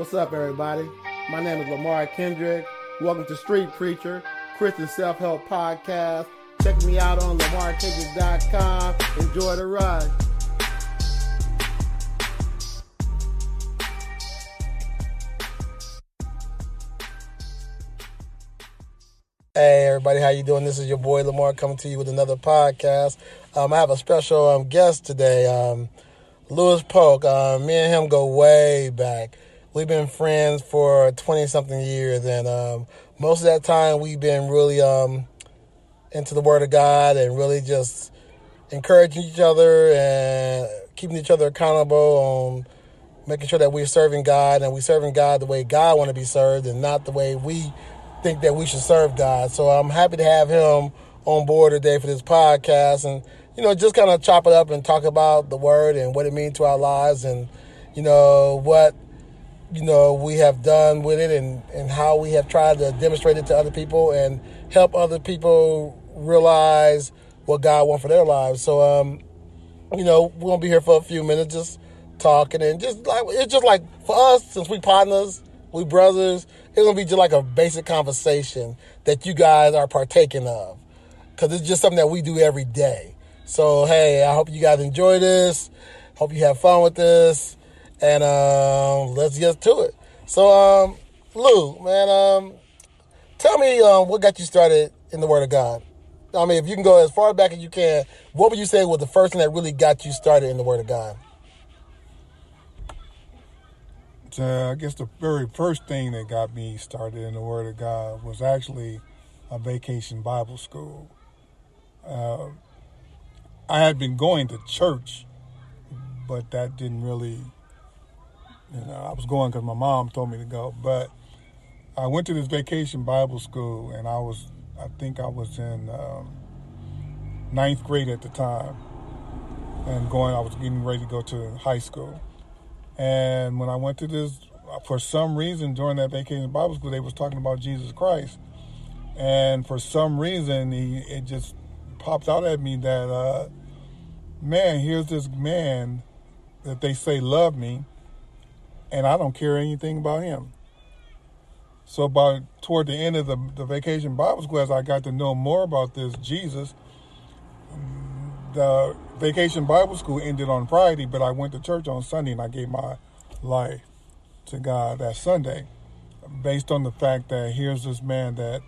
What's up, everybody? My name is Lamarr Kendrick. Welcome to Street Preacher, Christian Self Help Podcast. Check me out on lamarkendrick.com. Enjoy the ride. Hey everybody, how you doing? This is your boy Lamarr coming to you with another podcast. Um, I have a special um, guest today, um, Lewis Polk. Uh, me and him go way back. We've been friends for twenty something years, and um, most of that time we've been really um, into the Word of God and really just encouraging each other and keeping each other accountable on making sure that we're serving God and we're serving God the way God want to be served and not the way we think that we should serve God. So I'm happy to have him on board today for this podcast and, you know, just kind of chop it up and talk about the word and what it means to our lives and, you know, what, you know, we have done with it and, and how we have tried to demonstrate it to other people and help other people realize what God wants for their lives. So, um, you know, we're to be here for a few minutes just talking and just like, it's just like for us, since we partners, we brothers, it's gonna be just like a basic conversation that you guys are partaking of, because it's just something that we do every day. So hey, I hope you guys enjoy this. Hope you have fun with this, and um, let's get to it. So, um, Lou, man, um, tell me um, what got you started in the Word of God. I mean, if you can go as far back as you can, what would you say was the first thing that really got you started in the Word of God? uh, I guess the very first thing that got me started in the Word of God was actually a vacation Bible school. Uh, I had been going to church, but that didn't really, you know, I was going because my mom told me to go. But I went to this vacation Bible school, and I was, I think I was in um, ninth grade at the time, and going, I was getting ready to go to high school and when I went to this, for some reason during that vacation Bible school, they was talking about Jesus Christ. And for some reason, he, it just popped out at me that, uh, man, here's this man that they say love me, and I don't care anything about him. So by toward the end of the, the vacation Bible school, as I got to know more about this Jesus, the vacation Bible school ended on Friday, but I went to church on Sunday and I gave my life to God that Sunday based on the fact that here's this man that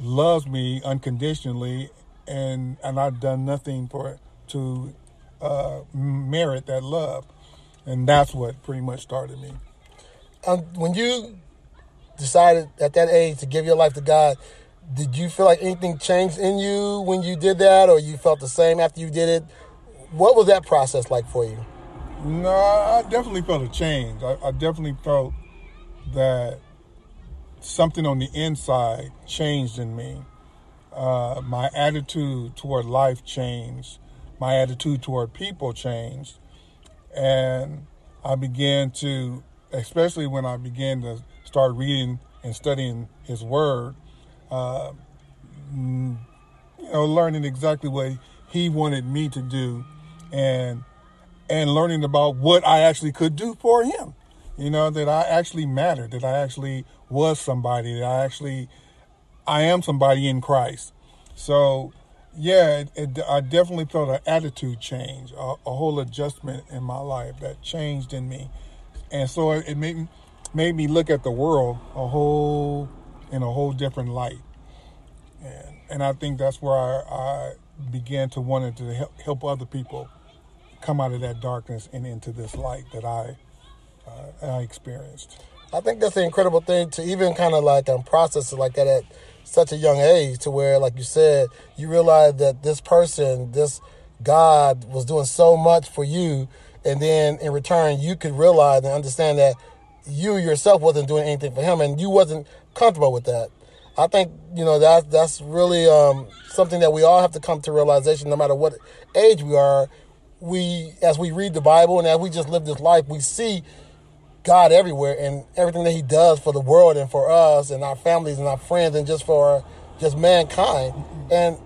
loves me unconditionally and and I've done nothing for to uh, merit that love. And that's what pretty much started me. Um, when you decided at that age to give your life to God, did you feel like anything changed in you when you did that, or you felt the same after you did it? What was that process like for you? No, I definitely felt a change. I, I definitely felt that something on the inside changed in me. Uh, my attitude toward life changed. My attitude toward people changed. And I began to, especially when I began to start reading and studying His Word, uh, you know, learning exactly what He wanted me to do and and learning about what I actually could do for him. You know, that I actually mattered, that I actually was somebody, that I actually I am somebody in Christ. So, yeah, it, it, I definitely felt an attitude change, a, a, whole adjustment in my life that changed in me, and so it, made made me look at the world a whole in a whole different light, and and I think that's where I, I began to want to help, help other people come out of that darkness and into this light that I uh, I experienced. I think that's an incredible thing to even kind of like um, process it like that at such a young age to where, like you said, you realize that this person, this God was doing so much for you. And then in return, you could realize and understand that you yourself wasn't doing anything for him and you wasn't comfortable with that. I think, you know, that, that's really um, something that we all have to come to realization no matter what age we are we, as we read the Bible and as we just live this life, we see God everywhere and everything that He does for the world and for us and our families and our friends and just for just mankind. And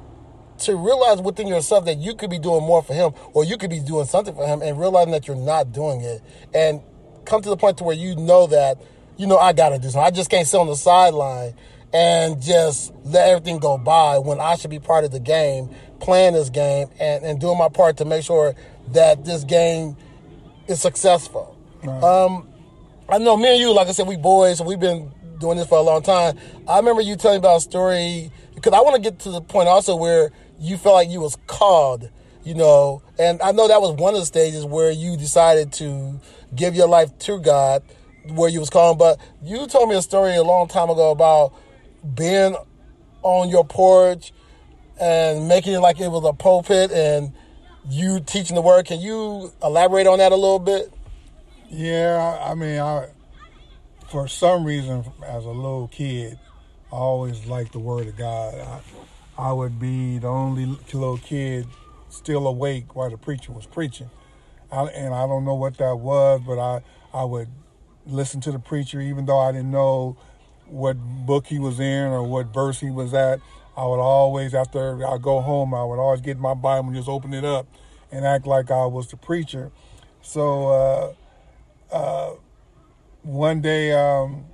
to realize within yourself that you could be doing more for Him or you could be doing something for Him and realizing that you're not doing it. And come to the point to where you know that you know I got to do something. I just can't sit on the sideline and just let everything go by when I should be part of the game, playing this game, and, and doing my part to make sure that this game is successful. Right. Um, I know me and you, like I said, we boys, we've been doing this for a long time. I remember you telling about a story because I want to get to the point also where you felt like you was called, you know, and I know that was one of the stages where you decided to give your life to God, where you was called. But you told me a story a long time ago about being on your porch and making it like it was a pulpit and you teaching the word. Can you elaborate on that a little bit? Yeah, I mean, I for some reason, as a little kid, I always liked the Word of God. I, I would be the only little kid still awake while the preacher was preaching, I, and I don't know what that was, but I I would listen to the preacher even though I didn't know what book he was in or what verse he was at. I would always, after I go home, I would always get my Bible and just open it up and act like I was the preacher. So uh, uh, one day, um,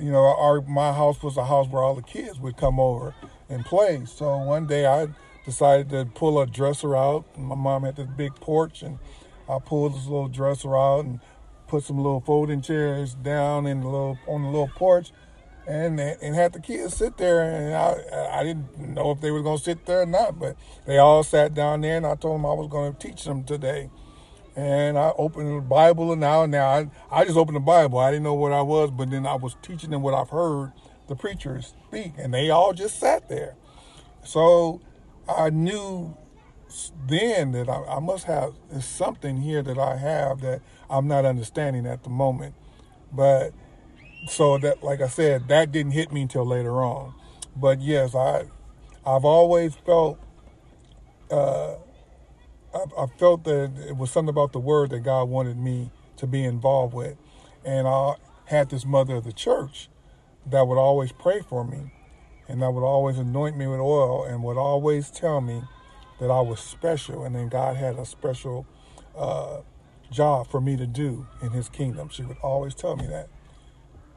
you know, our my house was a house where all the kids would come over and play. So one day I decided to pull a dresser out. My mom had this big porch, and I pulled this little dresser out and put some little folding chairs down in the little on the little porch, and and had the kids sit there. And I I didn't know if they were going to sit there or not, but they all sat down there, and I told them I was going to teach them today. And I opened the Bible, and now now I, I just opened the Bible. I didn't know what I was, but then I was teaching them what I've heard the preachers speak, and they all just sat there. So I knew then that I, I must have something here that I have that I'm not understanding at the moment. But so that, like I said, that didn't hit me until later on. But yes, I, I've always felt, uh, I, I felt that it was something about the word that God wanted me to be involved with, and I had this mother of the church that would always pray for me, and that would always anoint me with oil, and would always tell me that I was special, and then God had a special uh, job for me to do in His kingdom. She would always tell me that.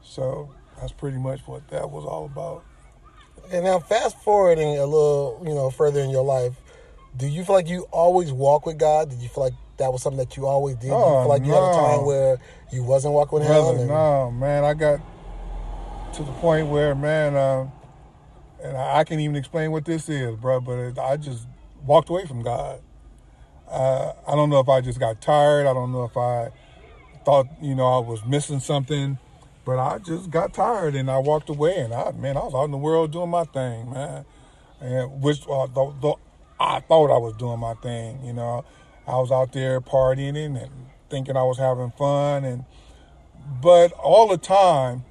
So that's pretty much what that was all about. And now, fast forwarding a little, you know, further in your life, do you feel like you always walk with God? Did you feel like that was something that you always did? Oh, do you feel like no. you had a time where you wasn't walking with Brother, Him? No, man, I got to the point where, man, uh, and I can't even explain what this is, bro. But I just walked away from God. Uh, I don't know if I just got tired. I don't know if I thought, you know, I was missing something, but I just got tired and I walked away. And I, man, I was out in the world doing my thing, man. And which uh, the, the, I thought I was doing my thing, you know. I was out there partying and thinking I was having fun, and but all the time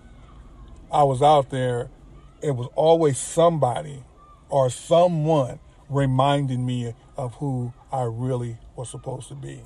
I was out there, it was always somebody or someone reminding me of who I really was supposed to be.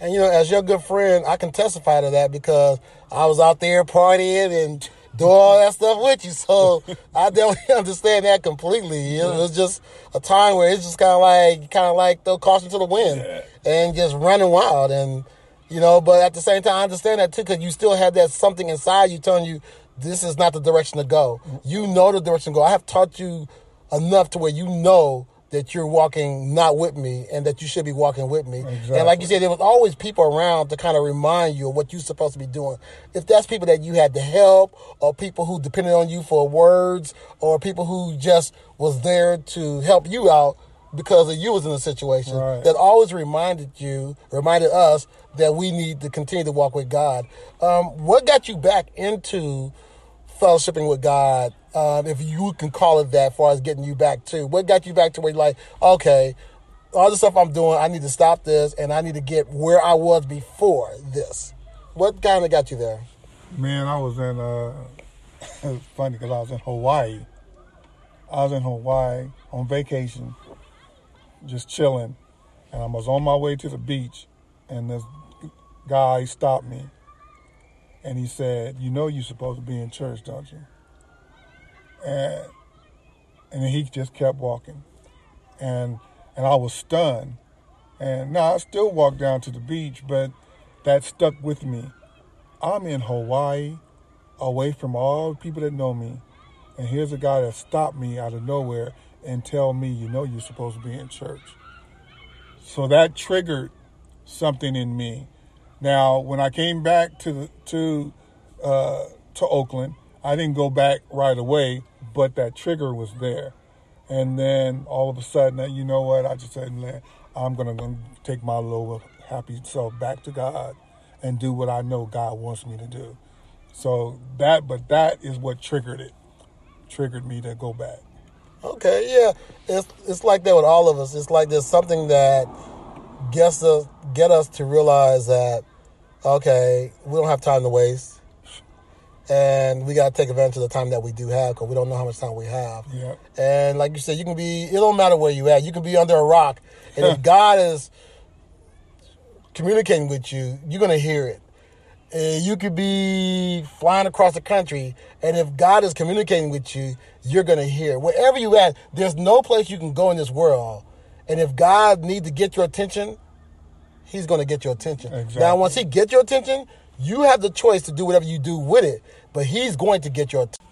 And you know, as your good friend, I can testify to that because I was out there partying and doing all that stuff with you. So I definitely understand that completely. It was just a time where it's just kind of like, kind of like throw caution to the wind yeah. and just running wild. And you know, but at the same time, I understand that too because you still have that something inside you telling you this is not the direction to go. Mm. You know the direction to go. I have taught you enough to where you know that you're walking not with me and that you should be walking with me. Exactly. And like you said, there was always people around to kind of remind you of what you're supposed to be doing. If that's people that you had to help or people who depended on you for words or people who just was there to help you out because of you was in a situation right. that always reminded you, reminded us that we need to continue to walk with God. Um, what got you back into fellowshipping with God, um, if you can call it that, as far as getting you back to what got you back to where you're like, okay, all the stuff I'm doing, I need to stop this, and I need to get where I was before this. What kind of got you there? Man, I was in. Uh, it's funny because I was in Hawaii. I was in Hawaii on vacation, just chilling, and I was on my way to the beach, and this guy stopped me and he said, "You know you're supposed to be in church, don't you?" And and he just kept walking, and and I was stunned. And now I still walk down to the beach, but that stuck with me. I'm in Hawaii, away from all the people that know me, and here's a guy that stopped me out of nowhere and tell me, you know, you're supposed to be in church. So that triggered something in me. Now, when I came back to to uh, to Oakland, I didn't go back right away, but that trigger was there. And then all of a sudden, you know what? I just said, I'm going to take my little happy self back to God and do what I know God wants me to do. So that, but that is what triggered it, triggered me to go back. Okay, yeah, it's it's like that with all of us. It's like there's something that gets us get us to realize that okay, we don't have time to waste, and we got to take advantage of the time that we do have because we don't know how much time we have. Yeah. And like you said, you can be. It don't matter where you at. You can be under a rock, and if God is communicating with you, you're gonna hear it. Uh, you could be flying across the country, and if God is communicating with you, you're going to hear. Wherever you at, there's no place you can go in this world. And if God needs to get your attention, He's going to get your attention. Exactly. Now, once He gets your attention, you have the choice to do whatever you do with it, but He's going to get your attention.